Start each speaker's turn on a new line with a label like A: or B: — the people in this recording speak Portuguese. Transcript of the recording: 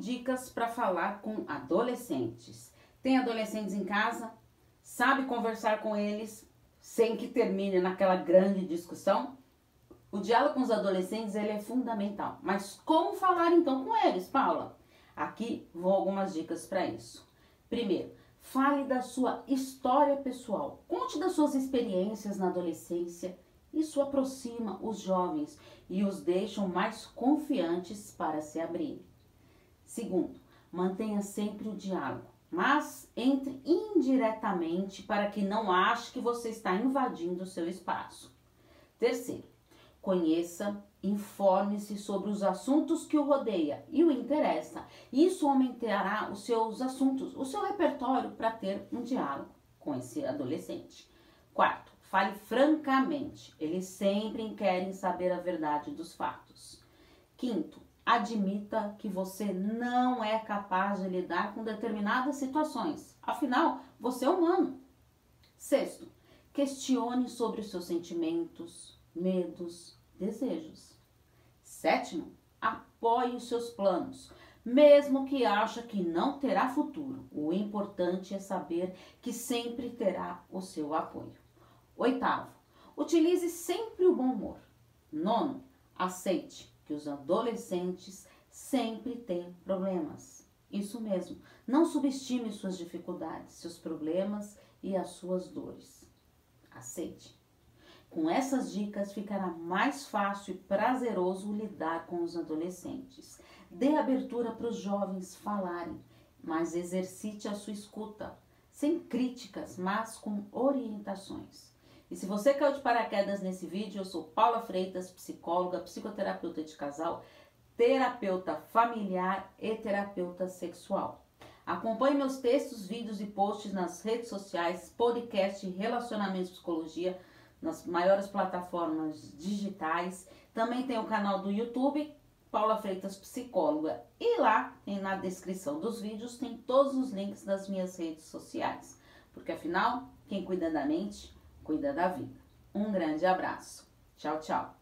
A: dicas para falar com adolescentes. Tem adolescentes em casa? Sabe conversar com eles sem que termine naquela grande discussão? O diálogo com os adolescentes ele é fundamental. Mas como falar então com eles, Paula? Aqui vou algumas dicas para isso. Primeiro, fale da sua história pessoal. Conte das suas experiências na adolescência. Isso aproxima os jovens e os deixam mais confiantes para se abrir. Segundo, mantenha sempre o diálogo, mas entre indiretamente para que não ache que você está invadindo o seu espaço. Terceiro, conheça, informe-se sobre os assuntos que o rodeia e o interessa. Isso aumentará os seus assuntos, o seu repertório para ter um diálogo com esse adolescente. Quarto, fale francamente. Eles sempre querem saber a verdade dos fatos. Quinto, admita que você não é capaz de lidar com determinadas situações. Afinal, você é humano. Sexto, questione sobre os seus sentimentos, medos, desejos. Sétimo, apoie os seus planos, mesmo que acha que não terá futuro. O importante é saber que sempre terá o seu apoio. Oitavo, utilize sempre o bom humor. Nono, aceite que os adolescentes sempre têm problemas. Isso mesmo, não subestime suas dificuldades, seus problemas e as suas dores. Aceite. Com essas dicas ficará mais fácil e prazeroso lidar com os adolescentes. Dê abertura para os jovens falarem, mas exercite a sua escuta, sem críticas, mas com orientações. E se você caiu de paraquedas nesse vídeo, eu sou Paula Freitas, psicóloga, psicoterapeuta de casal, terapeuta familiar e terapeuta sexual. Acompanhe meus textos, vídeos e posts nas redes sociais, podcast Relacionamentos Psicologia, nas maiores plataformas digitais. Também tem o canal do YouTube, Paula Freitas Psicóloga. E lá, na descrição dos vídeos, tem todos os links das minhas redes sociais. Porque afinal, quem cuida da mente cuida da vida. Um grande abraço. Tchau, tchau.